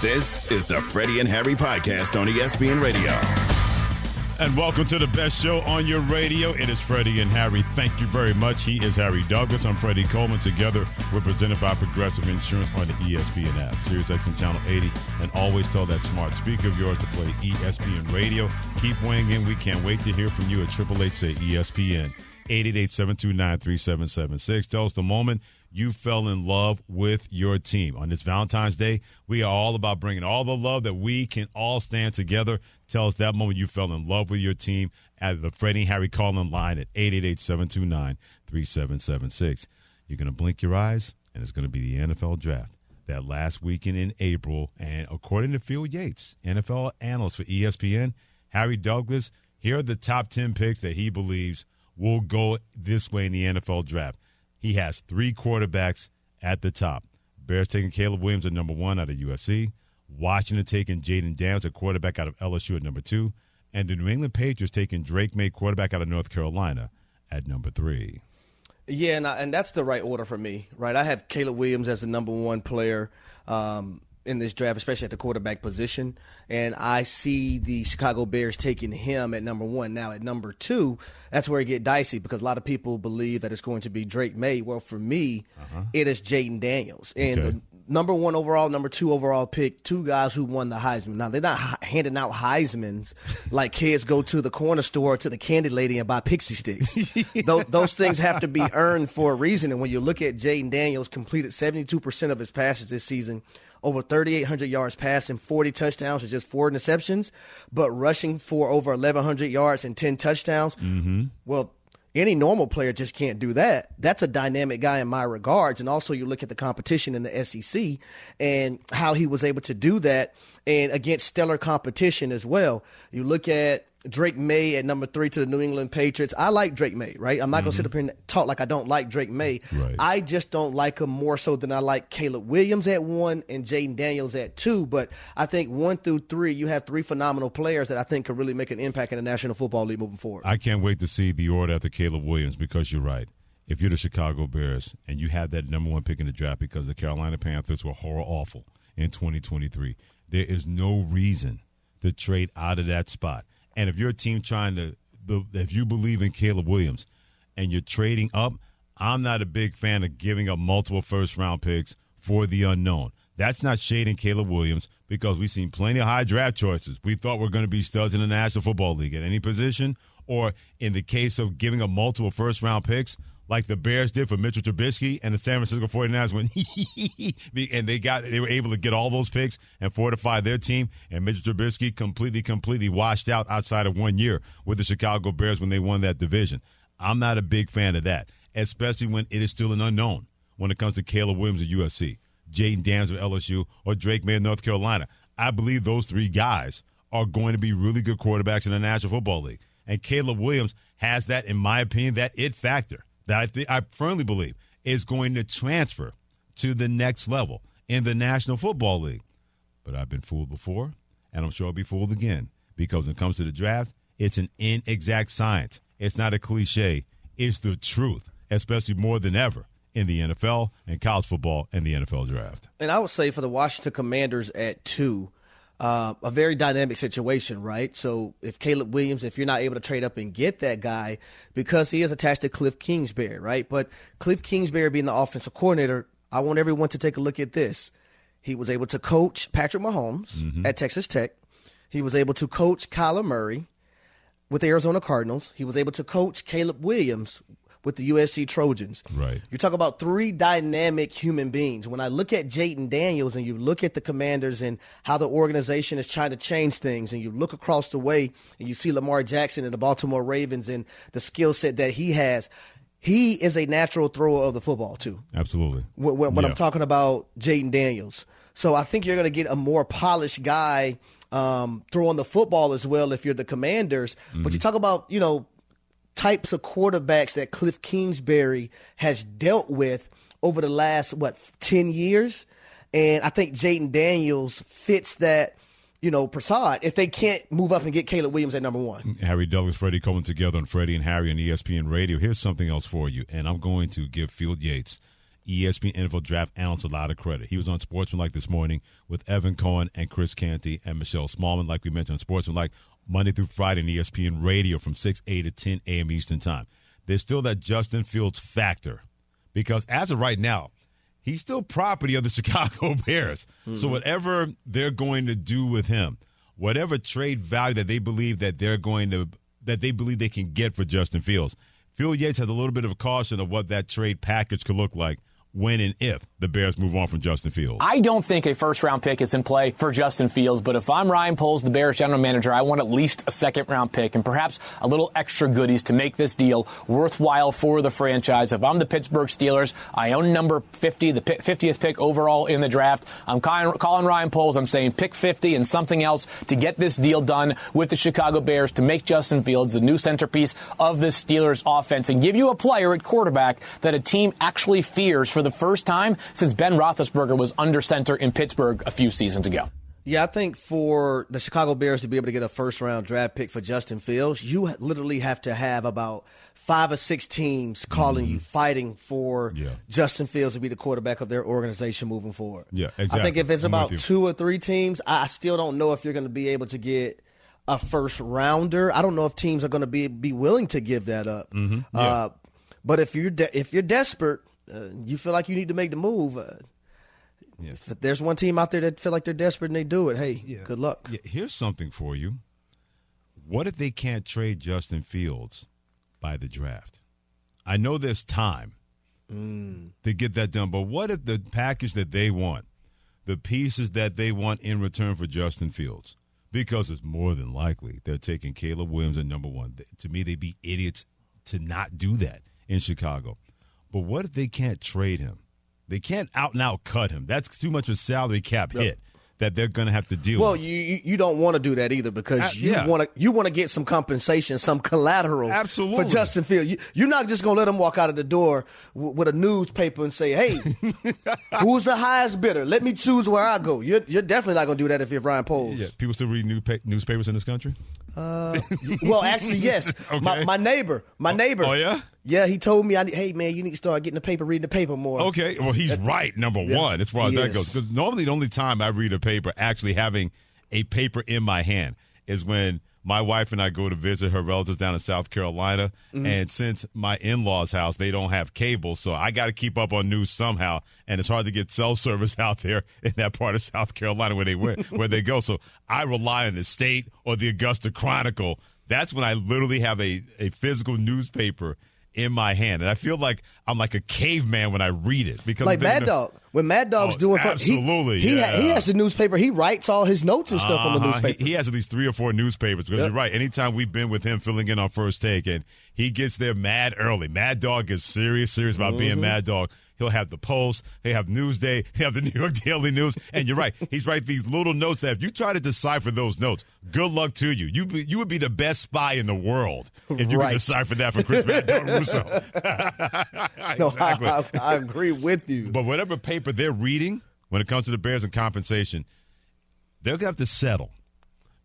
This is the Freddie and Harry podcast on ESPN Radio. And welcome to the best show on your radio. It is Freddie and Harry. Thank you very much. He is Harry Douglas. I'm Freddie Coleman. Together, we're presented by Progressive Insurance on the ESPN app, Sirius XM Channel 80. And always tell that smart speaker of yours to play ESPN Radio. Keep weighing in. We can't wait to hear from you at Triple H say ESPN. 888-729-3776. Tell us the moment you fell in love with your team. On this Valentine's Day, we are all about bringing all the love that we can all stand together. Tell us that moment you fell in love with your team at the Freddie Harry calling line at 888-729-3776. You're going to blink your eyes, and it's going to be the NFL Draft that last weekend in April. And according to Field Yates, NFL analyst for ESPN, Harry Douglas, here are the top 10 picks that he believes will go this way in the NFL Draft. He has three quarterbacks at the top. Bears taking Caleb Williams at number one out of USC. Washington taking Jayden Daniels, a quarterback out of LSU at number two. And the New England Patriots taking Drake Maye, quarterback out of North Carolina, at number three. Yeah, and, I, and that's the right order for me, right? I have Caleb Williams as the number one player. Um, in this draft, especially at the quarterback position. And I see the Chicago Bears taking him at number one. Now, at number two, that's where it get dicey because a lot of people believe that it's going to be Drake Maye. Well, for me, uh-huh. it is Jayden Daniels. And okay. the number one overall, number two overall pick, two guys who won the Heisman. Now, they're not handing out Heismans like kids go to the corner store to the candy lady and buy pixie sticks. those, those, things have to be earned for a reason. And when you look at Jayden Daniels, completed 72% of his passes this season – over 3,800 yards passing, 40 touchdowns with just four interceptions, but rushing for over 1,100 yards and 10 touchdowns. Mm-hmm. Well, any normal player just can't do that. That's a dynamic guy in my regards. And also, you look at the competition in the SEC and how he was able to do that and against stellar competition as well. You look at Drake Maye at number three to the New England Patriots. I like Drake Maye, right? I'm not mm-hmm. going to sit up here and talk like I don't like Drake Maye. Right. I just don't like him more so than I like Caleb Williams at one and Jayden Daniels at two. But I think one through three, you have three phenomenal players that I think could really make an impact in the National Football League moving forward. I can't wait to see the order after Caleb Williams because you're right. If you're the Chicago Bears and you have that number one pick in the draft because the Carolina Panthers were horror awful in 2023, there is no reason to trade out of that spot. And if you're team trying to, if you believe in Caleb Williams and you're trading up, I'm not a big fan of giving up multiple first round picks for the unknown. That's not shading Caleb Williams because we've seen plenty of high draft choices. We thought we are going to be studs in the National Football League at any position, or in the case of giving up multiple first round picks, like the Bears did for Mitchell Trubisky and the San Francisco 49ers went and they got they were able to get all those picks and fortify their team and Mitchell Trubisky completely completely washed out outside of one year with the Chicago Bears when they won that division. I'm not a big fan of that, especially when it is still an unknown when it comes to Caleb Williams of USC, Jayden Daniels of LSU, or Drake Maye of North Carolina. I believe those three guys are going to be really good quarterbacks in the National Football League. And Caleb Williams has that, in my opinion, that it factor that I, th- I firmly believe is going to transfer to the next level in the National Football League. But I've been fooled before, and I'm sure I'll be fooled again because when it comes to the draft, it's an inexact science. It's not a cliche. It's the truth, especially more than ever in the NFL and college football and the NFL draft. And I would say for the Washington Commanders at two, uh, a very dynamic situation, right? So if Caleb Williams, if you're not able to trade up and get that guy, because he is attached to Cliff Kingsbury, right? But Cliff Kingsbury being the offensive coordinator, I want everyone to take a look at this. He was able to coach Patrick Mahomes mm-hmm. at Texas Tech. He was able to coach Kyler Murray with the Arizona Cardinals. He was able to coach Caleb Williams with the USC Trojans. Right. You talk about three dynamic human beings. When I look at Jayden Daniels and you look at the commanders and how the organization is trying to change things, and you look across the way and you see Lamar Jackson and the Baltimore Ravens and the skill set that he has, he is a natural thrower of the football too. Absolutely. When, when, when I'm talking about Jayden Daniels. So I think you're going to get a more polished guy um, throwing the football as well if you're the Commanders. Mm-hmm. But you talk about you know types of quarterbacks that Cliff Kingsbury has dealt with over the last what ten years, and I think Jayden Daniels fits that you know, Prasad if they can't move up and get Caleb Williams at number one. Harry Douglas, Freddie Coleman together on Freddie and Harry on ESPN Radio. Here's something else for you, and I'm going to give Field Yates, ESPN NFL Draft analyst, a lot of credit. He was on Sportsman Like this morning with Evan Cohen and Chris Canty and Michelle Smallmon, like we mentioned on Sportsman Like Monday through Friday on ESPN Radio from 6 a to 10 a.m. Eastern Time. There's still that Justin Fields factor because as of right now, he's still property of the Chicago Bears. Mm-hmm. So whatever they're going to do with him, whatever trade value that they believe that they're going to that they believe they can get for Justin Fields, Field Yates has a little bit of a caution of what that trade package could look like when and if the Bears move on from Justin Fields. I don't think a first round pick is in play for Justin Fields, but if I'm Ryan Poles, the Bears general manager, I want at least a second round pick and perhaps a little extra goodies to make this deal worthwhile for the franchise. If I'm the Pittsburgh Steelers, I own number 50, the 50th pick overall in the draft. I'm calling Ryan Poles. I'm saying pick 50 and something else to get this deal done with the Chicago Bears to make Justin Fields the new centerpiece of the Steelers offense and give you a player at quarterback that a team actually fears for the the first time since Ben Roethlisberger was under center in Pittsburgh a few seasons ago. Yeah, I think for the Chicago Bears to be able to get a first round draft pick for Justin Fields, you literally have to have about five or six teams calling mm-hmm. you, fighting for yeah. Justin Fields to be the quarterback of their organization moving forward. Yeah, exactly. I think if it's I'm about two or three teams, I still don't know if you're going to be able to get a first rounder. I don't know if teams are going to be be willing to give that up. Mm-hmm. Yeah. Uh, but if you're de- if you're desperate, uh, you feel like you need to make the move. Uh, yeah. If there's one team out there that feel like they're desperate and they do it, hey, yeah. good luck. Yeah. Here's something for you. What if they can't trade Justin Fields by the draft? I know there's time mm. to get that done, but what if the package that they want, the pieces that they want in return for Justin Fields, because it's more than likely they're taking Caleb Williams at number one. To me, they'd be idiots to not do that in Chicago. But what if they can't trade him? They can't out and out cut him. That's too much of a salary cap yep. hit that they're going to have to deal well, with. Well, you you don't want to do that either because uh, you want to you want to get some compensation, some collateral Absolutely. for Justin Field. You, are not just going to let him walk out of the door w- with a newspaper and say, "Hey, who's the highest bidder? Let me choose where I go." You're, you're definitely not going to do that if you're Ryan Poles. Yeah, people still read new pa- newspapers in this country. Uh, well, actually, yes. okay. my, my, neighbor, my neighbor. Oh, oh yeah. Yeah, he told me, I, "Hey man, you need to start getting the paper, reading the paper more." Okay, well he's right. Number yeah, one, as far as that goes, because normally the only time I read a paper, actually having a paper in my hand, is when my wife and I go to visit her relatives down in South Carolina. Mm-hmm. And since my in law's house, they don't have cable. So I got to keep up on news somehow. And it's hard to get cell service out there in that part of South Carolina where they where they go. So I rely on the state or the Augusta Chronicle. That's when I literally have a, a physical newspaper in my hand, and I feel like I'm like a caveman when I read it because like Mad Dog. When Mad Dog's oh, doing absolutely, he, yeah. he, he, has the newspaper. He writes all his notes and stuff uh-huh. on the uh-huh. newspaper. He, he, has at least three or four newspapers because yep. you're right. Anytime we've been with him filling in on first take, and he gets there mad early. Mad Dog is serious, serious about mm-hmm. being Mad Dog. He'll have the Post. He'll have Newsday. He'll have the New York Daily News. And you're right. He's write these little notes that if you try to decipher those notes, good luck to you. You be, you would be the best spy in the world if you right. could decipher that from Chris Russo. no, exactly. I, I, I agree with you. But whatever paper they're reading when it comes to the Bears and compensation, they're going to have to settle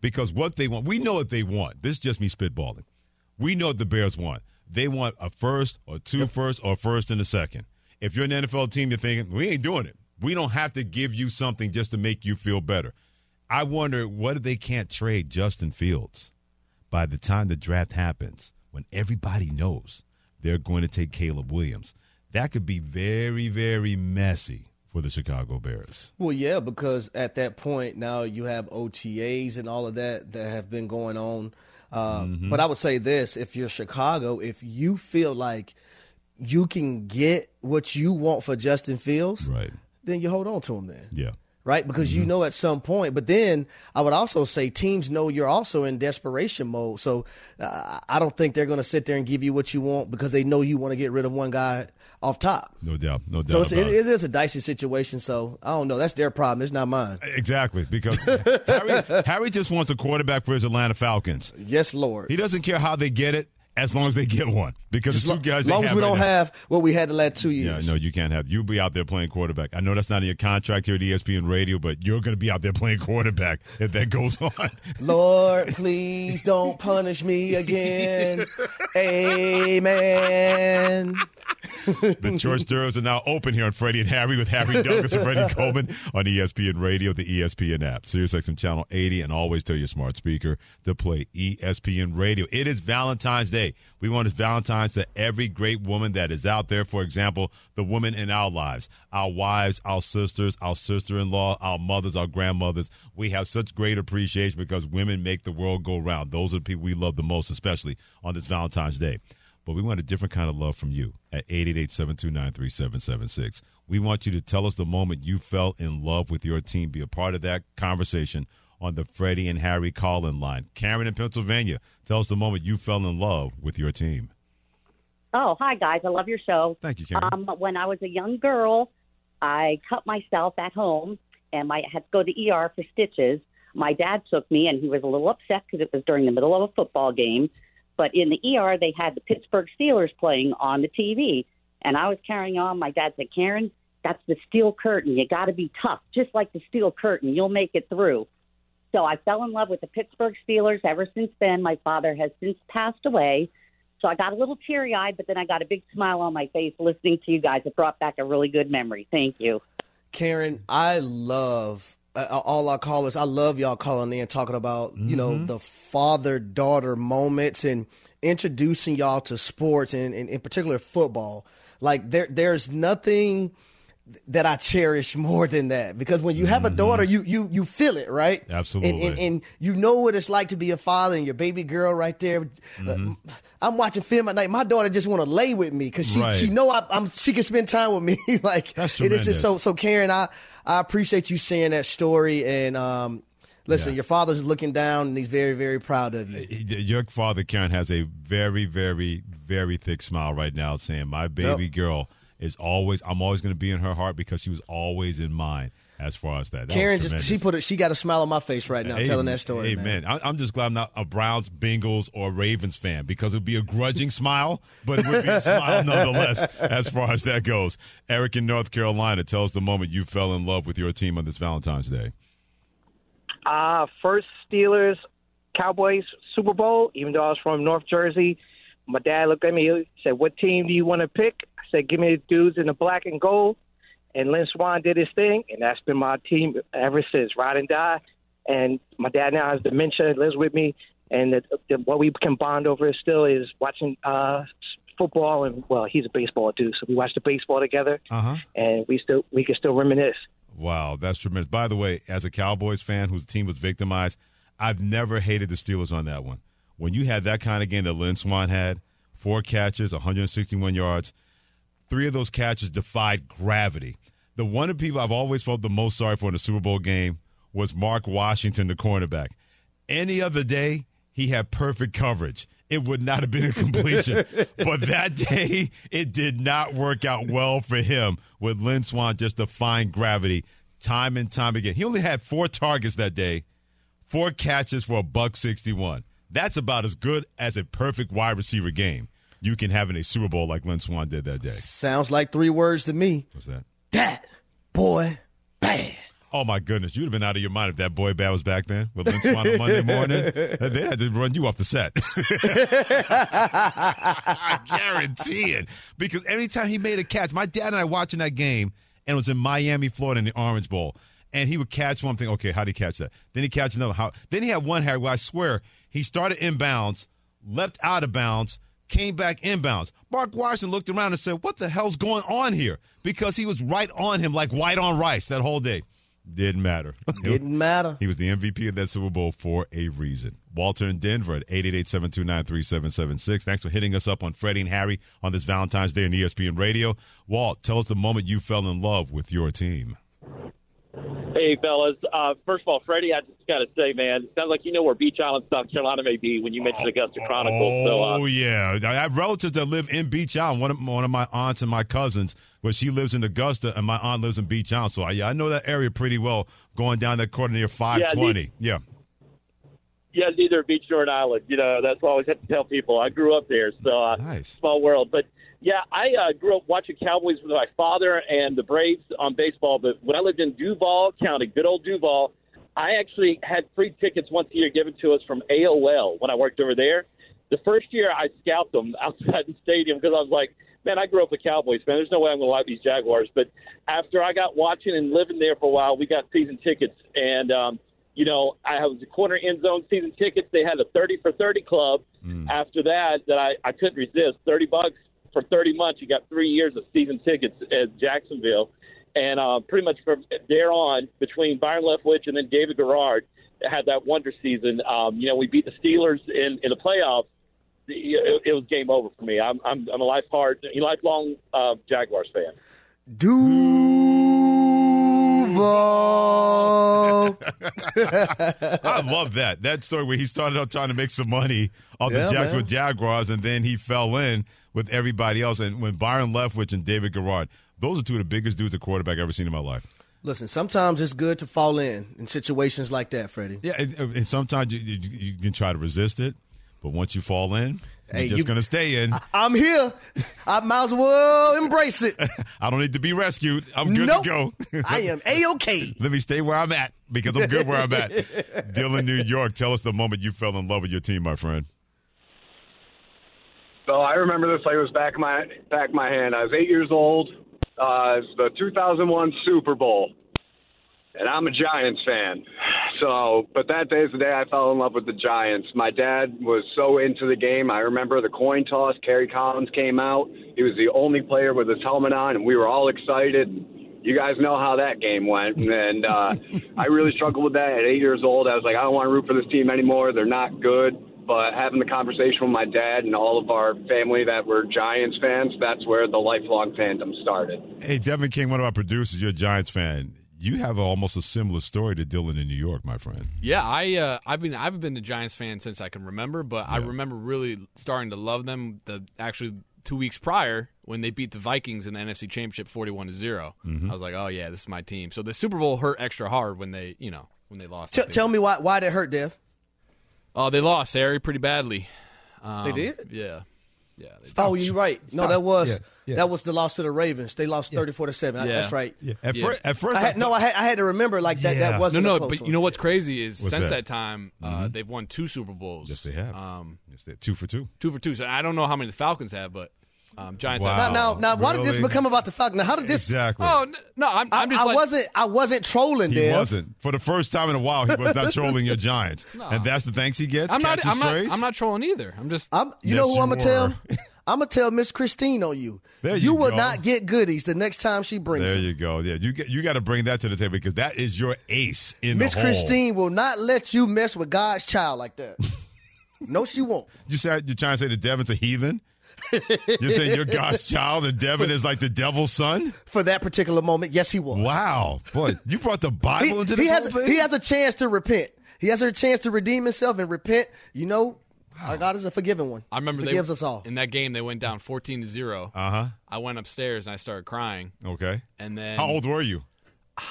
because what they want, we know what they want. This is just me spitballing. We know what the Bears want. They want a first or two yep. first or first and a second. If you're an NFL team, you're thinking, we ain't doing it. We don't have to give you something just to make you feel better. I wonder what if they can't trade Justin Fields by the time the draft happens when everybody knows they're going to take Caleb Williams. That could be very, very messy for the Chicago Bears. Well, yeah, because at that point now you have OTAs and all of that that have been going on. Uh, mm-hmm. But I would say this: if you're Chicago, if you feel like you can get what you want for Justin Fields, right? Then you hold on to him. Then, yeah. right? Because mm-hmm. you know at some point. But then I would also say teams know you're also in desperation mode. So uh, I don't think they're going to sit there and give you what you want because they know you want to get rid of one guy off top. No doubt, no doubt. So it's, it, it is a dicey situation. So I don't know. That's their problem. It's not mine. Exactly, because Harry, Harry just wants a quarterback for his Atlanta Falcons. Yes, Lord. He doesn't care how they get it as long as they get one. Because Just the two guys, as long as we don't have what we had the last two years. Yeah, no, you can't have. You'll be out there playing quarterback. I know that's not in your contract here at ESPN Radio, but you're going to be out there playing quarterback if that goes on. Lord, please don't punish me again. Amen. the church doors are now open here on Freddie and Harry with Harry Douglas and Freddie Coleman on ESPN Radio, the ESPN app, SiriusXM Channel 80, and always tell your smart speaker to play ESPN Radio. It is Valentine's Day. We want Valentine's to every great woman that is out there. For example, the women in our lives, our wives, our sisters, our sister-in-law, our mothers, our grandmothers. We have such great appreciation because women make the world go round. Those are the people we love the most, especially on this Valentine's Day but we want a different kind of love from you at 888-729-3776. We want you to tell us the moment you fell in love with your team. Be a part of that conversation on the Freddie and Harry call-in line. Karen in Pennsylvania, tell us the moment you fell in love with your team. Oh, hi guys! I love your show. Thank you, Karen. Um, when I was a young girl, I cut myself at home, and I had to go to the ER for stitches. My dad took me, and he was a little upset because it was during the middle of a football game. But in the ER, they had the Pittsburgh Steelers playing on the TV. And I was carrying on. My dad said, Karen, that's the steel curtain. You got to be tough, just like the steel curtain. You'll make it through. So I fell in love with the Pittsburgh Steelers. Ever since then, my father has since passed away. So I got a little teary eyed, but then I got a big smile on my face listening to you guys. It brought back a really good memory. Thank you. Karen, I love uh, all our callers. I love y'all calling in talking about mm-hmm. you know mm-hmm. the father daughter moments and introducing y'all to sports and, and in particular football. Like there, there's nothing that I cherish more than that because when you have a daughter, you you you feel it, right? Absolutely. And, and, and you know what it's like to be a father and your baby girl right there. Mm-hmm. Uh, I'm watching film at night. My daughter just want to lay with me because she right. she know I, am she can spend time with me. like That's tremendous. it is just so so. Karen, I I appreciate you saying that story and um. Listen, yeah. your father's looking down and he's very, very proud of you. Your father, Karen, has a very, very, very thick smile right now saying, My baby yep. girl is always I'm always going to be in her heart because she was always in mine as far as that. that Karen just she put it. She got a smile on my face right now, telling that story. Amen. Man. I'm just glad I'm not a Browns, Bengals, or Ravens fan because it would be a grudging smile, but it would be a smile nonetheless. As far as that goes, Eric in North Carolina tells the moment you fell in love with your team on this Valentine's Day. Uh first Steelers Cowboys Super Bowl. Even though I was from North Jersey, my dad looked at me. He said, "What team do you want to pick?" Said, "Give me the dudes in the black and gold." And Lynn Swann did his thing, and that's been my team ever since. Ride and die. And my dad now has dementia, lives with me, and the, the, what we can bond over still is watching uh, football. And well, he's a baseball dude, so we watch the baseball together, uh-huh. and we still we can still reminisce. Wow, that's tremendous. By the way, as a Cowboys fan whose team was victimized, I've never hated the Steelers on that one. When you had that kind of game that Lynn Swann had, four catches, 161 yards, Three of those catches defied gravity. The one of people I've always felt the most sorry for in a Super Bowl game was Mark Washington, the cornerback. Any other day, he had perfect coverage. It would not have been a completion. but that day, it did not work out well for him with Lynn Swann just defying gravity time and time again. He only had four targets that day, four catches for a buck 61. That's about as good as a perfect wide receiver game you can have in a Super Bowl like Lynn Swann did that day. Sounds like three words to me. What's that? That boy bad. Oh my goodness, you'd have been out of your mind if that boy bad was back then with Lynn Swann on Monday morning. Uh, they had to run you off the set. I guarantee it. Because anytime he made a catch, my dad and I watching that game, and it was in Miami, Florida, in the Orange Bowl, and he would catch one thing. Okay, how did he catch that? Then he catch another. How? Then he had one Harry where I swear he started inbounds, left out of bounds, came back inbounds. Mark Washington looked around and said, What the hell's going on here? Because he was right on him like white on rice that whole day. Didn't matter. Didn't matter. He was the MVP of that Super Bowl for a reason. Walter in Denver at 888-729-3776. Thanks for hitting us up on Freddie and Harry on this Valentine's Day on ESPN Radio. Walt, tell us the moment you fell in love with your team. Hey, fellas. Uh, first of all, Freddie, I just got to say, man, it sounds like you know where Beech Island, South Carolina may be when you mentioned Augusta Chronicles. So, uh, Oh yeah, I have relatives that live in Beech Island. One of one of my aunts and my cousins, where she lives in Augusta, and my aunt lives in Beech Island. So I, yeah, I know that area pretty well. Going down that corner near five twenty. Yeah, yeah, neither a beach nor an island. You know, that's what I always have to tell people. I grew up there, so uh, Nice. small world. But yeah, I uh, grew up watching Cowboys with my father and the Braves on baseball. But when I lived in Duval County, good old Duval, I actually had free tickets once a year given to us from AOL when I worked over there. The first year, I scalped them outside the stadium because I was like, man, I grew up a Cowboys fan. There's no way I'm going to like these Jaguars. But after I got watching and living there for a while, we got season tickets. And, um, you know, I was a corner end zone season tickets. They had a 30 for 30 club. After that, that I, I couldn't resist. 30 bucks for 30 months. You got three years of season tickets at Jacksonville. And uh, pretty much from there on, between Byron Leftwich and then David Garrard, had that wonder season. Um, you know, we beat the Steelers in, in the playoffs. It, it was game over for me. I'm, I'm, I'm a life hard, lifelong uh, Jaguars fan. Duval. I love that that story where he started out trying to make some money off Yeah, the Jacksonville man. Jaguars, and then he fell in with everybody else. And when Byron Leftwich and David Garrard, those are two of the biggest dudes at quarterback I've ever seen in my life. Listen, sometimes it's good to fall in in situations like that, Freddie. Yeah, and, and sometimes you, you, you can try to resist it, but once you fall in, you're just you- going to stay in. I'm here. I might as well embrace it. I don't need to be rescued. I'm good nope. to go. I am a okay. Let me stay where I'm at because I'm good where I'm at. Dylan, New York, tell us the moment you fell in love with your team, my friend. So I remember this like it was back my back my hand. I was eight years old. Uh, it's the 2001 Super Bowl, and I'm a Giants fan. So, but that day is the day I fell in love with the Giants. My dad was so into the game. I remember the coin toss. Kerry Collins came out. He was the only player with his helmet on, and we were all excited. You guys know how that game went, and uh, I really struggled with that at eight years old. I was like, I don't want to root for this team anymore. They're not good but having the conversation with my dad and all of our family that were Giants fans, that's where the lifelong fandom started. Hey, Devin King, one of our producers, you're a Giants fan. You have almost a similar story to Dylan in New York, my friend. Yeah, I uh, I've been I've been a Giants fan since I can remember, but I remember really starting to love them the actually two weeks prior when they beat the Vikings in the NFC Championship forty one to 0 Mm-hmm. I was like, oh yeah, this is my team. So the Super Bowl hurt extra hard when they you know when they lost. T- tell me why why that hurt, Dev. Oh, they lost Harry pretty badly. Um, They did? Yeah, yeah. They did. Oh, you're right. No, that was Yeah, yeah. that was the loss to the Ravens. They lost thirty four to seven. Yeah. That's right. Yeah. At, Yeah. fir- at first, I had, no, I had, I had to remember like that. Yeah. That wasn't no, a close but one. you know what's crazy is What's since that? that, time uh, they've won two Super Bowls. Yes, they have. Um, Yes, they're two for two. two for two. So I don't know how many the Falcons have, but um, Giants Wow. have. now, now, now why did this become about the Falcons? Now, how did this? Exactly. Oh no, I'm, I, I'm just I like, wasn't. I wasn't trolling. He Dev. wasn't. For the first time in a while, he was not trolling your Giants. And that's the thanks he gets? I'm not, I'm not. I'm not trolling either. I'm just. I'm, you Yes, know who you I'm gonna tell? I'm gonna tell Miss Christine on you. There you you will go. not get goodies the next time she brings There them. you go. Yeah, you get, you got to bring that to the table because that is your ace in Miss the hole. Christine will not let you mess with God's child like that. no, she won't. You said you're trying to say that Devin's a heathen? You're saying you're God's child and Devin is like the devil's son? For that particular moment, yes, he was. Wow, boy, you brought the He, Bible into he has whole thing. he has a chance to repent. He has a chance to redeem himself and repent. You know, our God is a forgiving one. I remember he they forgives us all. in that game. They went down 14 to zero. uh huh. I went upstairs and I started crying. Okay. And then How old were you?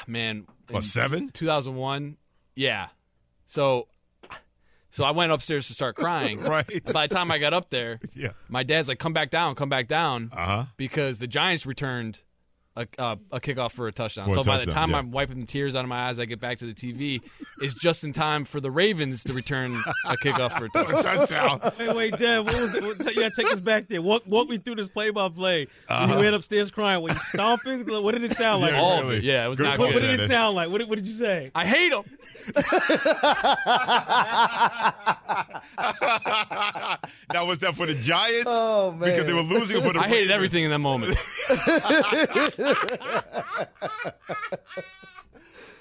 man? What, seven? 2001. Yeah. So, so I went upstairs to start crying. Right. By the time I got up there, Yeah. my dad's like, "Come back down, come back down," Uh-huh. because the Giants returned a, uh, a kickoff for a touchdown. For a so by the time yeah. I'm wiping the tears out of my eyes, I get back to the TV. it's just in time for the Ravens to return a kickoff for a touchdown. Touchdown. Wait, wait, Dad, what was it? What, you gotta take us back there. Walk, walk me through this play by play. You went upstairs crying. Were you stomping? What did it sound like? Yeah, All of really. it. Yeah, it was Good not What, good. what did it sound like? What, did- what did you say? I hate him. now was that for the Giants? Oh, man. Because they were losing for the I hated everything in that moment.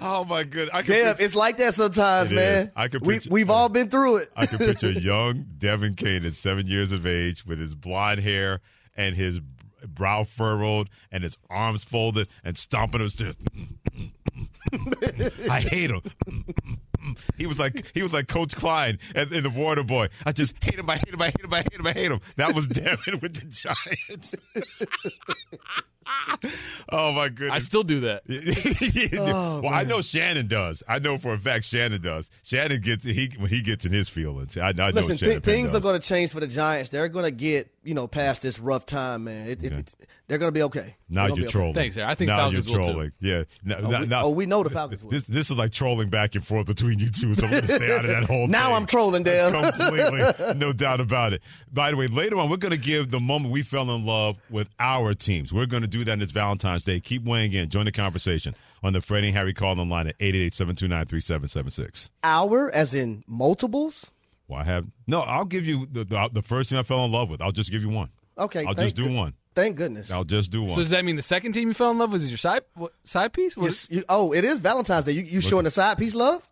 Oh my good. I can Damn, picture, it's like that sometimes, man. is. I could we, picture- we've all been through it. I can picture young Devin Kane at seven years of age with his blonde hair and his brow furrowed and his arms folded and stomping upstairs. I hate him. he was like he was like Coach Klein in the Water Boy. I just hate him. I hate him. I hate him. I hate him. I hate him. That was Devin with the Giants. Oh my goodness! I still do that. oh, well, man. I know Shannon does. I know for a fact Shannon does. Shannon gets he when he gets in his feelings. I, I Listen, th- things does. are going to change for the Giants. They're going to get you know past this rough time, man. It, okay. it, they're going to be okay. Now you're trolling. Okay. Thanks, I think now Falcons you're trolling. Yeah. Now, oh, we, now, oh, we know the Falcons. This, this is like trolling back and forth between you two. So I'm going to stay out of that whole. now thing. I'm trolling, Dale. Completely, no doubt about it. By the way, later on, we're going to give the moment we fell in love with our teams. We're going to do that this Valentine's Day. Keep weighing in. Join the conversation on the Freddie and Harry call on line at 888-729-3776. Our, as in multiples? Well, I have no. I'll give you the, the, the first team I fell in love with. I'll just give you one. Okay, I'll just do good, one. Thank goodness. I'll just do one. So does that mean the second team you fell in love with is your side what, side piece? Yes, you, oh, it is Valentine's Day. You, you showing the side piece love?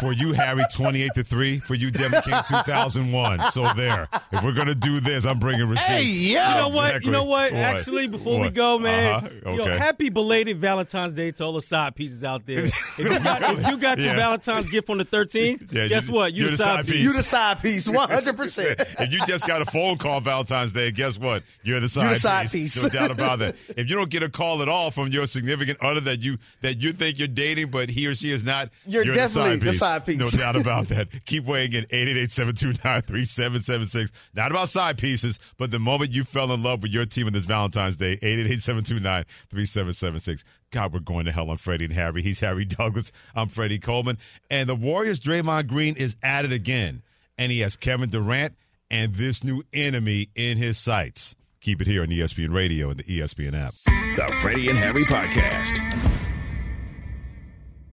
For you, Harry, 28 to 3. For you, Devin King, 2001. So there. If we're going to do this, I'm bringing receipts. Hey, yeah. You know what? Exactly. You know what? what? Actually, before what? we go, man, uh-huh. okay. you know, happy belated Valentine's Day to all the side pieces out there. If you got, if you got yeah. your Valentine's gift on the 13th, yeah, guess you, what? You're the, side, piece. You're the side piece, 100%. if you just got a phone call Valentine's Day, guess what? You're the side, You're the side piece. piece. No doubt about that. If you don't get a call at all from your significant other that you that you think you're dating, but he or she is not, you're, you're definitely the side piece. No doubt about that. Keep weighing in 888-729-3776. Not about side pieces, but the moment you fell in love with your team on this Valentine's Day, 888-729-3776. God, we're going to hell on Freddie and Harry. He's Harry Douglas. I'm Freddie Coleman. And the Warriors' Draymond Green is at it again. And he has Kevin Durant and this new enemy in his sights. Keep it here on ESPN Radio and the ESPN app. The Freddie and Harry Podcast.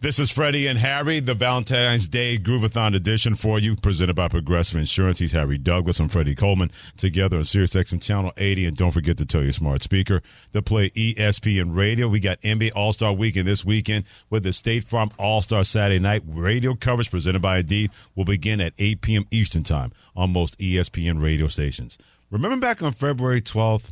This is Freddie and Harry, the Valentine's Day Groovathon edition for you, presented by Progressive Insurance. He's Harry Douglas. I'm Freddie Coleman, together on Sirius XM Channel 80. And don't forget to tell your smart speaker to play ESPN Radio. We got NBA All-Star Weekend this weekend with the State Farm All-Star Saturday Night radio coverage presented by Indeed will begin at 8 p.m. Eastern Time on most ESPN radio stations. Remember back on February 12th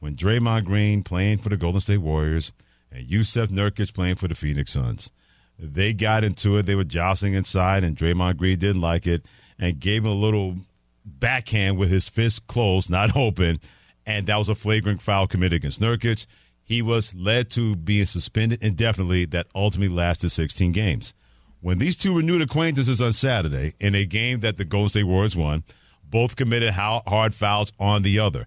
when Draymond Green playing for the Golden State Warriors and Jusuf Nurkic playing for the Phoenix Suns? They got into it. They were jostling inside, and Draymond Green didn't like it and gave him a little backhand with his fist closed, not open. And that was a flagrant foul committed against Nurkic. He was led to being suspended indefinitely, that ultimately lasted 16 games. When these two renewed acquaintances on Saturday in a game that the Golden State Warriors won, both committed hard fouls on the other.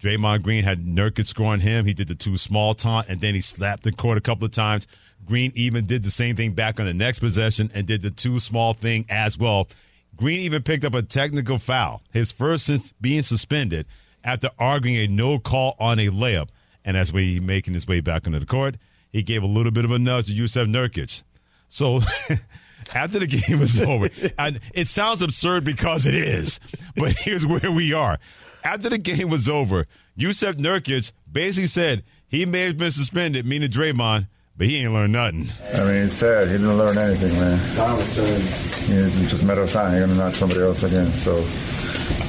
Draymond Green had Nurkic scoring him. He did the too small taunt, and then he slapped the court a couple of times. Green even did the same thing back on the next possession and did the too small thing as well. Green even picked up a technical foul, his first since being suspended, after arguing a no call on a layup. And as we making his way back onto the court, he gave a little bit of a nudge to Jusuf Nurkic. So After the game was over, and it sounds absurd because it is, but here's where we are. After the game was over, Jusuf Nurkic basically said he may have been suspended, meaning Draymond, but he ain't learned nothing. I mean, it's sad. He didn't learn anything, man. It's just a matter of time. You're going to knock somebody else again. So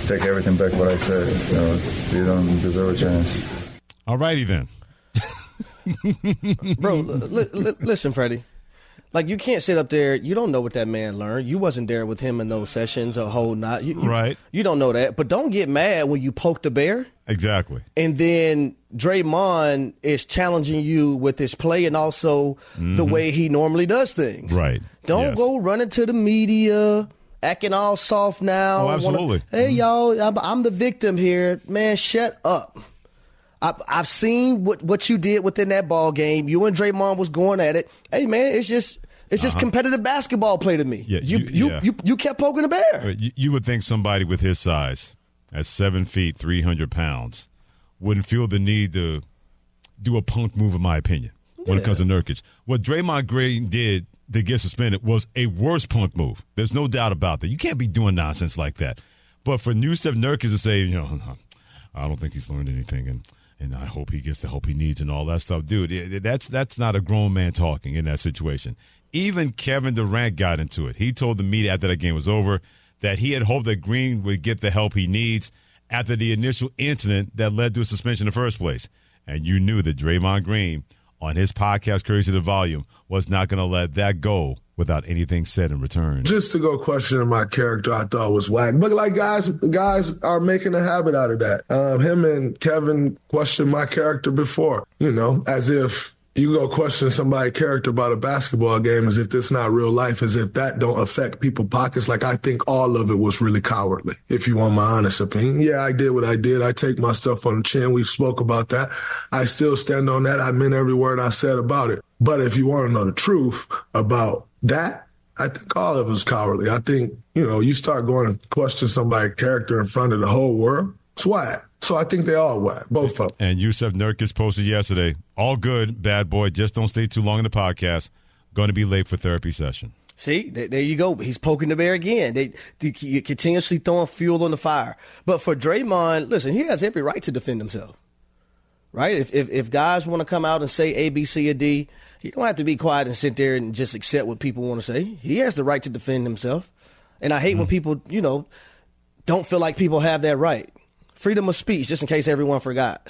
take everything back what I said. You, know, you don't deserve a chance. All righty then. Bro, li- li- listen, Freddie. Like you can't sit up there. You don't know what that man learned. You wasn't there with him in those sessions a whole night. You, you, right. You don't know that. But don't get mad when you poke the bear. Exactly. And then Draymond is challenging you with his play and also mm-hmm. the way he normally does things. Right. Don't yes. go running to the media, acting all soft now. Oh, absolutely. Wanna, hey, mm-hmm. y'all, I'm, I'm the victim here. Man, shut up. I've, I've seen what, what you did within that ball game. You and Draymond was going at it. Hey man, it's just it's just uh-huh. competitive basketball play to me. Yeah, you you, you, yeah. you, you kept poking the bear. You, you, would think somebody with his size, at seven feet, three hundred pounds, wouldn't feel the need to do a punk move, in my opinion, when yeah. it comes to Nurkic. What Draymond Green did to get suspended was a worse punk move. There's no doubt about that. You can't be doing nonsense like that. But for Jusuf Nurkic to say, you know, I don't think he's learned anything, and and I hope he gets the help he needs and all that stuff, dude. That's that's not a grown man talking in that situation. Even Kevin Durant got into it. He told the media after that game was over that he had hoped that Green would get the help he needs after the initial incident that led to a suspension in the first place. And you knew that Draymond Green on his podcast, Courtesy the Volume, was not going to let that go without anything said in return. Just to go questioning my character, I thought was whack. But like guys, guys are making a habit out of that. Um, him and Kevin questioned my character before, you know, as if you go question somebody's character about a basketball game as if this not real life, as if that don't affect people pockets. Like I think all of it was really cowardly, if you want my honest opinion. Yeah, I did what I did. I take my stuff on the chin. We spoke about that. I still stand on that. I meant every word I said about it. But if you want to know the truth about that, I think all of it was cowardly. I think, you know, you start going to question somebody's character in front of the whole world. It's whack. So I think they are whack, both of them. And Jusuf Nurkic posted yesterday, all good, bad boy, just don't stay too long in the podcast. Going to be late for therapy session. See, there you go. He's poking the bear again. They, they continuously throwing fuel on the fire. But for Draymond, listen, he has every right to defend himself, right? If if, if guys want to come out and say A, B, C, or D, he don't have to be quiet and sit there and just accept what people want to say. He has the right to defend himself. And I hate mm when people, you know, don't feel like people have that right. Freedom of speech, just in case everyone forgot.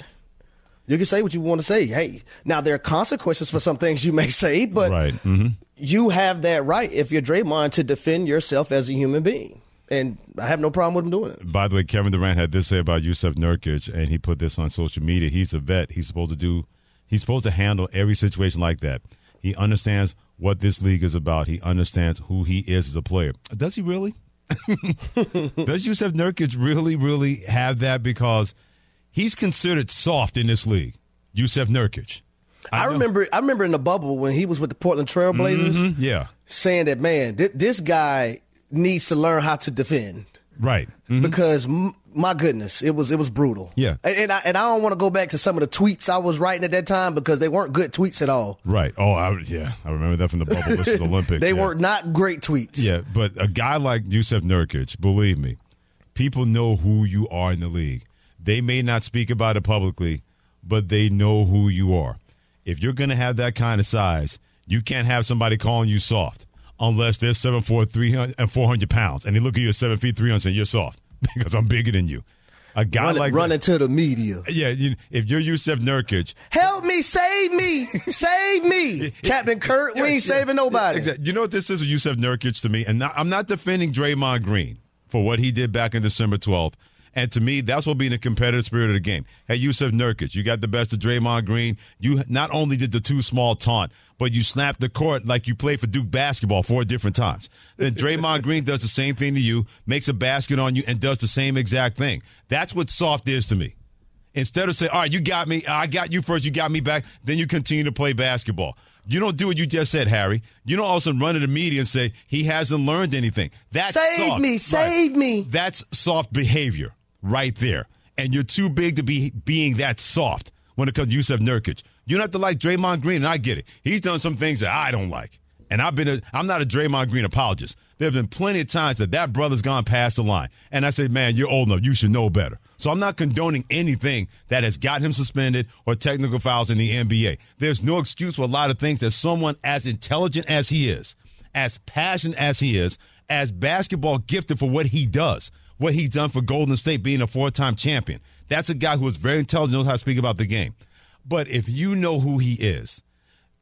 You can say what you want to say. Hey, now there are consequences for some things you may say, but right. mm-hmm. you have that right if you're Draymond to defend yourself as a human being. And I have no problem with him doing it. By the way, Kevin Durant had this to say about Jusuf Nurkic, and he put this on social media. He's a vet. He's supposed to do. He's supposed to handle every situation like that. He understands what this league is about. He understands who he is as a player. Does he really? Does Jusuf Nurkic really, really have that? Because he's considered soft in this league. Jusuf Nurkic. I, I remember. I remember in the bubble when he was with the Portland Trailblazers. Mm-hmm, yeah, saying that man, th- this guy needs to learn how to defend. Right. Mm-hmm. Because m- my goodness, it was it was brutal. Yeah. And, and I and I don't want to go back to some of the tweets I was writing at that time because they weren't good tweets at all. Right. Oh, I, yeah, I remember that from the bubble versus Olympics. they yeah. were not great tweets. Yeah, but a guy like Jusuf Nurkic, believe me, people know who you are in the league. They may not speak about it publicly, but they know who you are. If you're going to have that kind of size, you can't have somebody calling you soft unless they're 7'4", 300, and 400 pounds, and they look at you at 7 feet, 300 and you're soft because I'm bigger than you. A guy Run, like running to the media. Yeah, you, if you're Jusuf Nurkic, help me, save me, save me, Captain Kirk. We ain't saving nobody. Exactly. You know what this is Jusuf Nurkic to me, and not, I'm not defending Draymond Green for what he did back in December 12th. And to me, that's what being the competitive spirit of the game. Hey, Jusuf Nurkic, you got the best of Draymond Green. You not only did the too small taunt, but you snapped the court like you played for Duke basketball four different times. Then Draymond Green does the same thing to you, makes a basket on you, and does the same exact thing. That's what soft is to me. Instead of saying, all right, you got me, I got you first, you got me back, then you continue to play basketball. You don't do what you just said, Harry. You don't also run to the media and say he hasn't learned anything. That's save soft. me, save right. me. That's soft behavior right there. And you're too big to be being that soft when it comes to Jusuf Nurkic. You don't have to like Draymond Green, and I get it. He's done some things that I don't like. And I've been a, I'm not a Draymond Green apologist. There have been plenty of times that that brother's gone past the line. And I say, man, you're old enough. You should know better. So I'm not condoning anything that has gotten him suspended or technical fouls in the NBA. There's no excuse for a lot of things that someone as intelligent as he is, as passionate as he is, as basketball gifted for what he does, what he's done for Golden State being a four time champion. That's a guy who is very intelligent, knows how to speak about the game. But if you know who he is,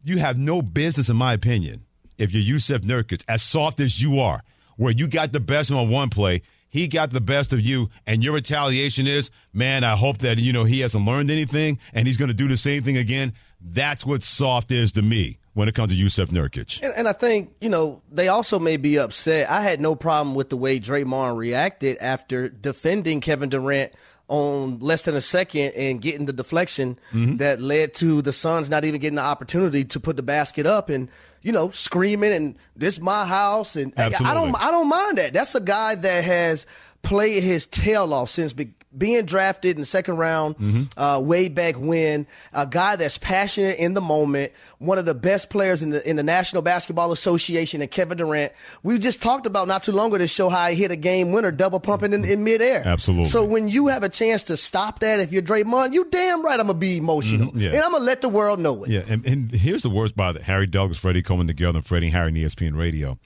you have no business, in my opinion, if you're Jusuf Nurkic, as soft as you are, where you got the best on one play, he got the best of you, and your retaliation is, man, I hope that you know he hasn't learned anything and he's going to do the same thing again. That's what soft is to me when it comes to Jusuf Nurkic. And, and, I think, you know, they also may be upset. I had no problem with the way Draymond reacted after defending Kevin Durant on less than a second and getting the deflection mm-hmm. that led to the Suns not even getting the opportunity to put the basket up and you know screaming and this my house and Absolutely. I don't I don't mind that. That's a guy that has played his tail off since be- being drafted in the second round mm-hmm. uh, way back when, a guy that's passionate in the moment, one of the best players in the in the National Basketball Association, and Kevin Durant. We just talked about not too long ago to show how he hit a game winner, double pumping in, in midair. Absolutely. So when you have a chance to stop that, if you're Draymond, you damn right I'm gonna be emotional, mm-hmm. yeah. and I'm gonna let the world know it. Yeah, and, and here's the worst part: Harry Douglas, Freddie coming together, and Freddie and Harry and ESPN Radio.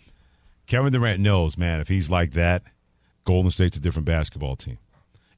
Kevin Durant knows, man, if he's like that, Golden State's a different basketball team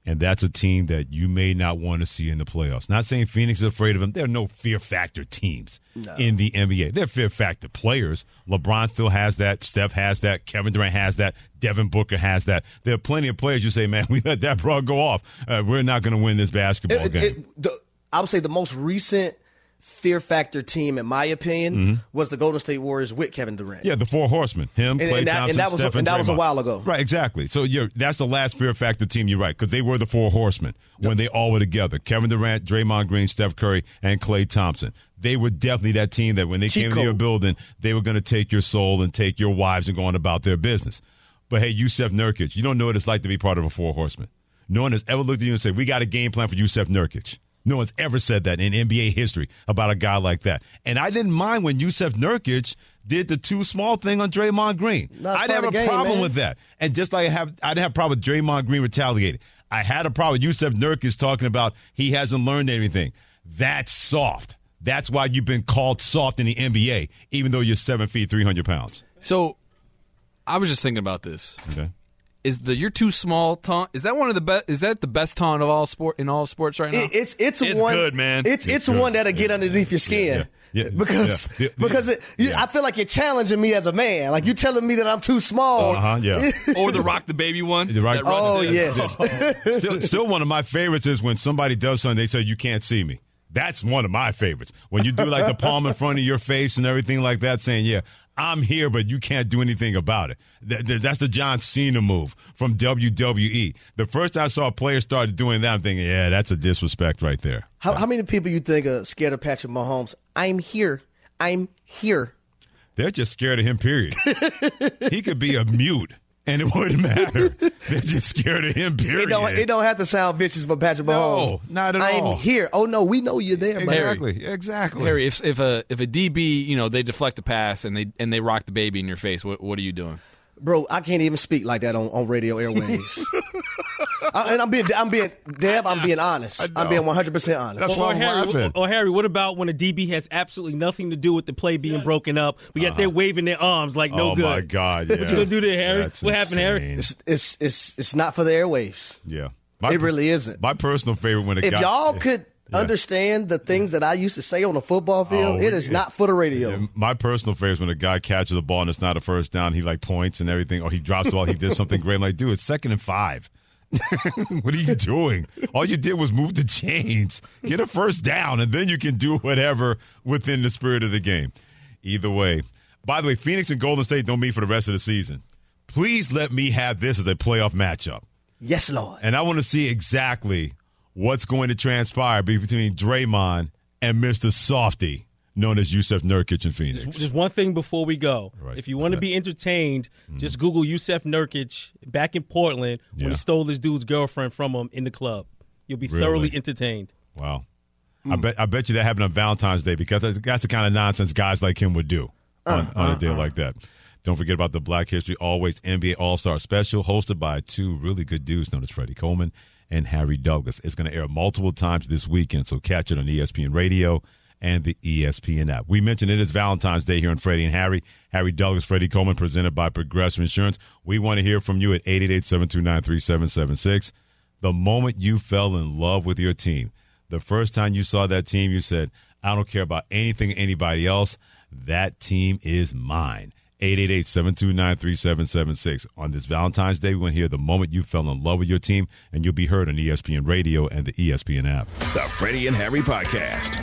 and that's a team that you may not want to see in the playoffs. Not saying Phoenix is afraid of them. There are no fear factor teams no. in the NBA. They're fear factor players. LeBron still has that. Steph has that. Kevin Durant has that. Devin Booker has that. There are plenty of players you say, man, we let that bro go off. Uh, we're not going to win this basketball it, game. It, the, I would say the most recent – fear factor team, in my opinion, mm-hmm. was the Golden State Warriors with Kevin Durant. Yeah, the four horsemen. Him, and, Klay and that, Thompson, and that was, Steph, and that was a while ago. Right, exactly. So you're, that's the last fear factor team. You're right, because they were the four horsemen when yep. they all were together. Kevin Durant, Draymond Green, Steph Curry, and Klay Thompson. They were definitely that team that when they Cheat came to your building, they were going to take your soul and take your wives and go on about their business. But hey, Jusuf Nurkic, you don't know what it's like to be part of a four horsemen. No one has ever looked at you and said, "We got a game plan for Jusuf Nurkic." No one's ever said that in NBA history about a guy like that. And I didn't mind when Jusuf Nurkic did the too small thing on Draymond Green. I didn't have a game, problem man. with that. And just like I have, I didn't have a problem with Draymond Green retaliating. I had a problem with Jusuf Nurkic talking about he hasn't learned anything. That's soft. That's why you've been called soft in the NBA, even though you're seven feet, 300 pounds. So I was just thinking about this. Okay is the "you're too small" taunt? Is that one of the best? Is that the best taunt of all sport in all sports right now? It, it's it's, it's one, good, man. It's it's, it's one that'll get underneath your skin. Yeah, yeah. because yeah. because it, you, I feel like you're challenging me as a man. Like you're telling me that I'm too small. Uh-huh, yeah. or the rock the baby one. The rock, oh yes. still, still one of my favorites is when somebody does something they say you can't see me. That's one of my favorites. When you do like the palm in front of your face and everything like that, saying, "Yeah, I'm here, but you can't do anything about it. That's the John Cena move from WWE. The first time I saw a player started doing that, I'm thinking, yeah, that's a disrespect right there. How, how many people you think are scared of Patrick Mahomes? I'm here. I'm here. They're just scared of him, period. he could be a mute and it wouldn't matter. They're just scared of him. Period. It don't, it don't have to sound vicious for Patrick Mahomes. No, not at I'm all. I'm here. Oh no, we know you're there. Exactly, Harry. exactly. Harry, if if a if a DB, you know, they deflect a pass and they and they rock the baby in your face, what what are you doing? Bro, I can't even speak like that on, on radio airwaves. I, and I'm being, I'm being, Dev, I'm being honest. I'm being 100 percent honest. That's why I'm Harry, laughing. Or, or Harry, what about when a DB has absolutely nothing to do with the play being broken up, but yet uh-huh. they're waving their arms like no oh good? Oh my God! Yeah. what you gonna do there, Harry? That's what happened, Harry? It's, it's it's it's not for the airwaves. Yeah, my, it really isn't. My personal favorite when it if got, y'all could yeah. understand the things that I used to say on the football oh, field. Oh, it is not for the radio. My personal favorite is when a guy catches the ball and it's not a first down. He like points and everything, or he drops the ball. He did something great. I'm like, dude, it's second and five. what are you doing? All you did was move the chains, get a first down, and then you can do whatever within the spirit of the game. Either way. By the way, Phoenix and Golden State don't meet for the rest of the season. Please let me have this as a playoff matchup. Yes, Lord. And I want to see exactly what's going to transpire between Draymond and Mr. Softy, known as Jusuf Nurkic in Phoenix. Just one thing before we go. Right. If you want to be entertained, mm-hmm. just Google Jusuf Nurkic back in Portland when yeah. he stole this dude's girlfriend from him in the club. You'll be really? thoroughly entertained. Wow. Mm. I bet I bet you that happened on Valentine's Day because that's the kind of nonsense guys like him would do. on, on a day like that. Don't forget about the Black History Always NBA All Star Special, hosted by two really good dudes known as Freddie Coleman and Harry Douglas. It's going to air multiple times this weekend, so catch it on ESPN Radio and the ESPN app. We mentioned it is Valentine's Day here on Freddie and Harry. Harry Douglas, Freddie Coleman, presented by Progressive Insurance. We want to hear from you at 888-729-3776. The moment you fell in love with your team, the first time you saw that team, you said, I don't care about anything anybody else. That team is mine. 888-729-3776. On this Valentine's Day, we want to hear the moment you fell in love with your team, and you'll be heard on ESPN Radio and the ESPN app. The Freddie and Harry Podcast.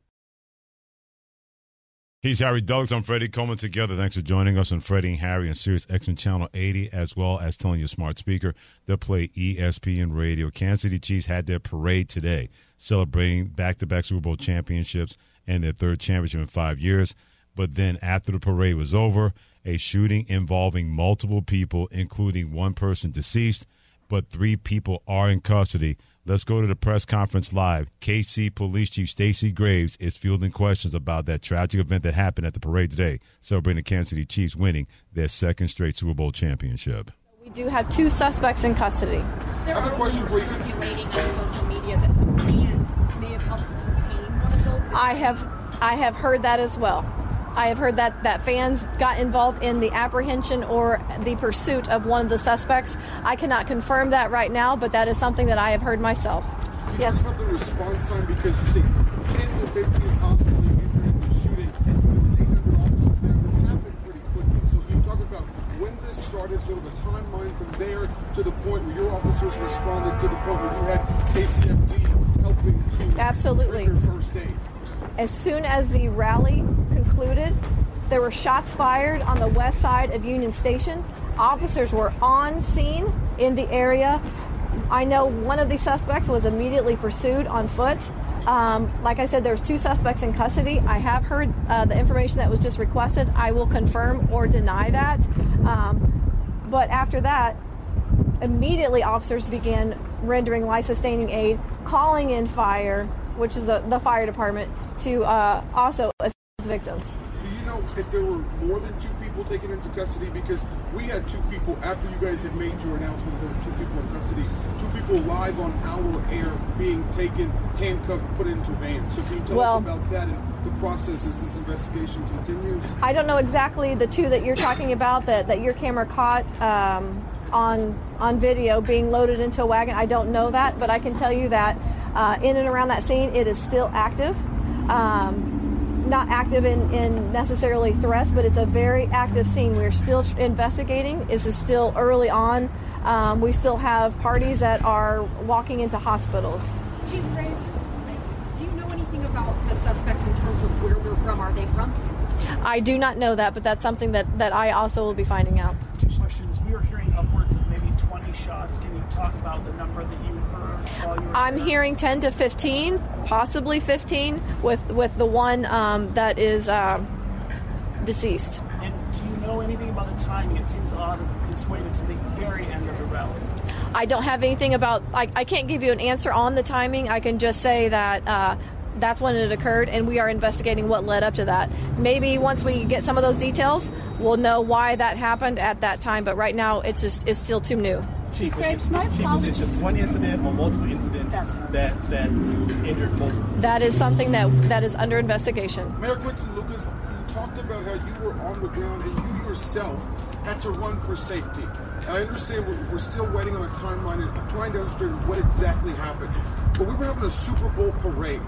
He's Harry Douglas. I'm Freddie Coleman together. Thanks for joining us on Freddie and Harry on Sirius XM Channel 80, as well as telling your smart speaker to play ESPN Radio. Kansas City Chiefs had their parade today, celebrating back-to-back Super Bowl championships and their third championship in five years. But then after the parade was over, a shooting involving multiple people, including one person deceased, but three people are in custody – Let's go to the press conference live. KC Police Chief Stacey Graves is fielding questions about that tragic event that happened at the parade today, celebrating the Kansas City Chiefs winning their second straight Super Bowl championship. We do have two suspects in custody. There I have a question for you. Circulating on social media that some fans may have helped detain one of those. I have, I have heard that as well. I have heard that, that fans got involved in the apprehension or the pursuit of one of the suspects. I cannot confirm that right now, but that is something that I have heard myself. Can you yes. talk about the response time because you see 10 to 15 possibly injured in the shooting. There was 800 officers there. This happened pretty quickly. So can you talk about when this started, sort of a timeline from there to the point where your officers responded to the point where you had KCFD helping to absolutely first aid? As soon as the rally concluded, there were shots fired on the west side of Union Station. Officers were on scene in the area. I know one of the suspects was immediately pursued on foot. Um, like I said, there's two suspects in custody. I have heard uh, the information that was just requested. I will confirm or deny that. Um, but after that, immediately officers began rendering life sustaining aid, calling in fire, which is the, the fire department, to uh, also assist victims. Do you know if there were more than two people taken into custody? Because we had two people after you guys had made your announcement. There were two people in custody. Two people live on our air being taken, handcuffed, put into vans. So can you tell well, us about that and the process as this investigation continues? I don't know exactly the two that you're talking about that that your camera caught. Um, on on video being loaded into a wagon. I don't know that, but I can tell you that uh, in and around that scene, it is still active. Um, not active in, in necessarily threats, but it's a very active scene. We're still investigating. This is still early on. Um, we still have parties that are walking into hospitals. Chief Graves, do you know anything about the suspects in terms of where they're from? Are they from Kansas City? I do not know that, but that's something that, that I also will be finding out. Two questions. We are hearing upwards of maybe 20 many shots? Can you talk about the number that you heard you I'm there? hearing 10 to 15, possibly 15, with with the one um, that is uh, deceased. And do you know anything about the timing? It seems odd it's waited to the very end of the rally. I don't have anything about. I, I can't give you an answer on the timing. I can just say that. Uh, that's when it occurred, and we are investigating what led up to that. Maybe once we get some of those details, we'll know why that happened at that time. But right now, it's just it's still too new. Chief, was, it, Chief, was it just one incident or multiple incidents that that injured multiple? That is something that that is under investigation. Mayor Quinton Lucas, you talked about how you were on the ground and you yourself had to run for safety. I understand we're, we're still waiting on a timeline and trying to understand what exactly happened. But we were having a Super Bowl parade,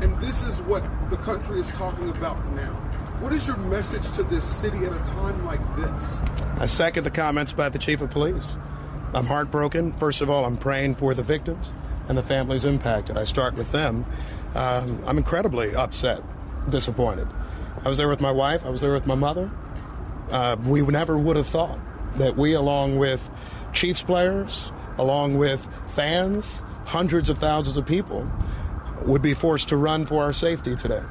and this is what the country is talking about now. What is your message to this city at a time like this? I second the comments by the chief of police. I'm heartbroken. First of all, I'm praying for the victims and the families impacted. I start with them. Um, I'm incredibly upset, disappointed. I was there with my wife, I was there with my mother. Uh, we never would have thought that we, along with Chiefs players, along with fans, hundreds of thousands of people, would be forced to run for our safety today.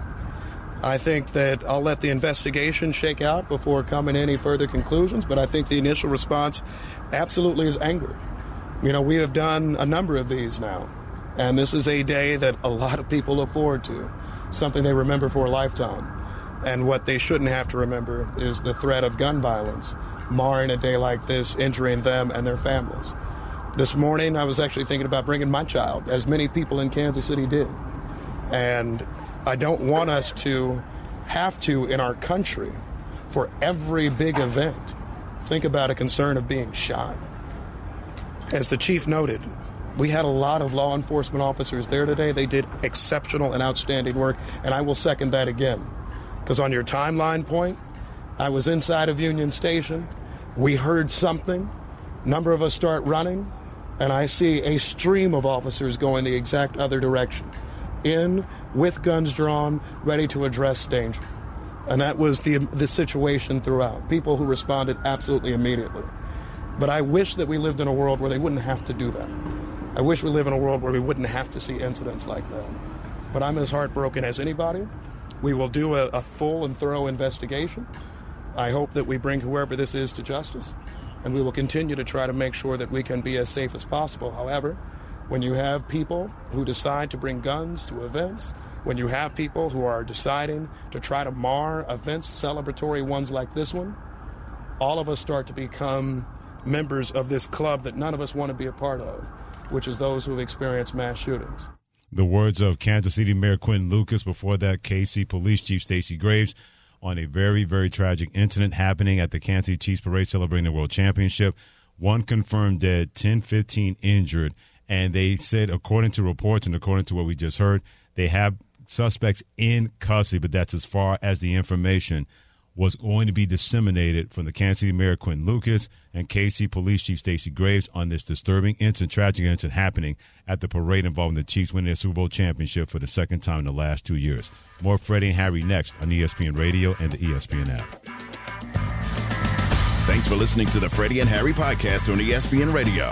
I think that I'll let the investigation shake out before coming to any further conclusions, but I think the initial response absolutely is anger. You know, we have done a number of these now, and this is a day that a lot of people look forward to, something they remember for a lifetime. And what they shouldn't have to remember is the threat of gun violence, marring a day like this, injuring them and their families. This morning, I was actually thinking about bringing my child, as many people in Kansas City did. And I don't want us to have to, in our country, for every big event, think about a concern of being shot. As the chief noted, we had a lot of law enforcement officers there today. They did exceptional and outstanding work, and I will second that again. Because on your timeline point, I was inside of Union Station. We heard something. Number of us start running, and I see a stream of officers going the exact other direction. In, with guns drawn, ready to address danger. And that was the, the situation throughout. People who responded absolutely immediately. But I wish that we lived in a world where they wouldn't have to do that. I wish we live in a world where we wouldn't have to see incidents like that. But I'm as heartbroken as anybody. We will do a, a full and thorough investigation. I hope that we bring whoever this is to justice, and we will continue to try to make sure that we can be as safe as possible. However, when you have people who decide to bring guns to events, when you have people who are deciding to try to mar events, celebratory ones like this one, all of us start to become members of this club that none of us want to be a part of, which is those who have experienced mass shootings. The words of Kansas City Mayor Quinn Lucas. Before that, KC Police Chief Stacey Graves on a very, very tragic incident happening at the Kansas City Chiefs Parade celebrating the World Championship. One confirmed dead, 10, 15 injured. And they said, according to reports and according to what we just heard, they have suspects in custody, but that's as far as the information was going to be disseminated from the Kansas City Mayor Quinn Lucas and KC Police Chief Stacey Graves on this disturbing incident, tragic incident happening at the parade involving the Chiefs winning their Super Bowl championship for the second time in the last two years. More Freddie and Harry next on ESPN Radio and the ESPN app. Thanks for listening to the Freddie and Harry podcast on ESPN Radio.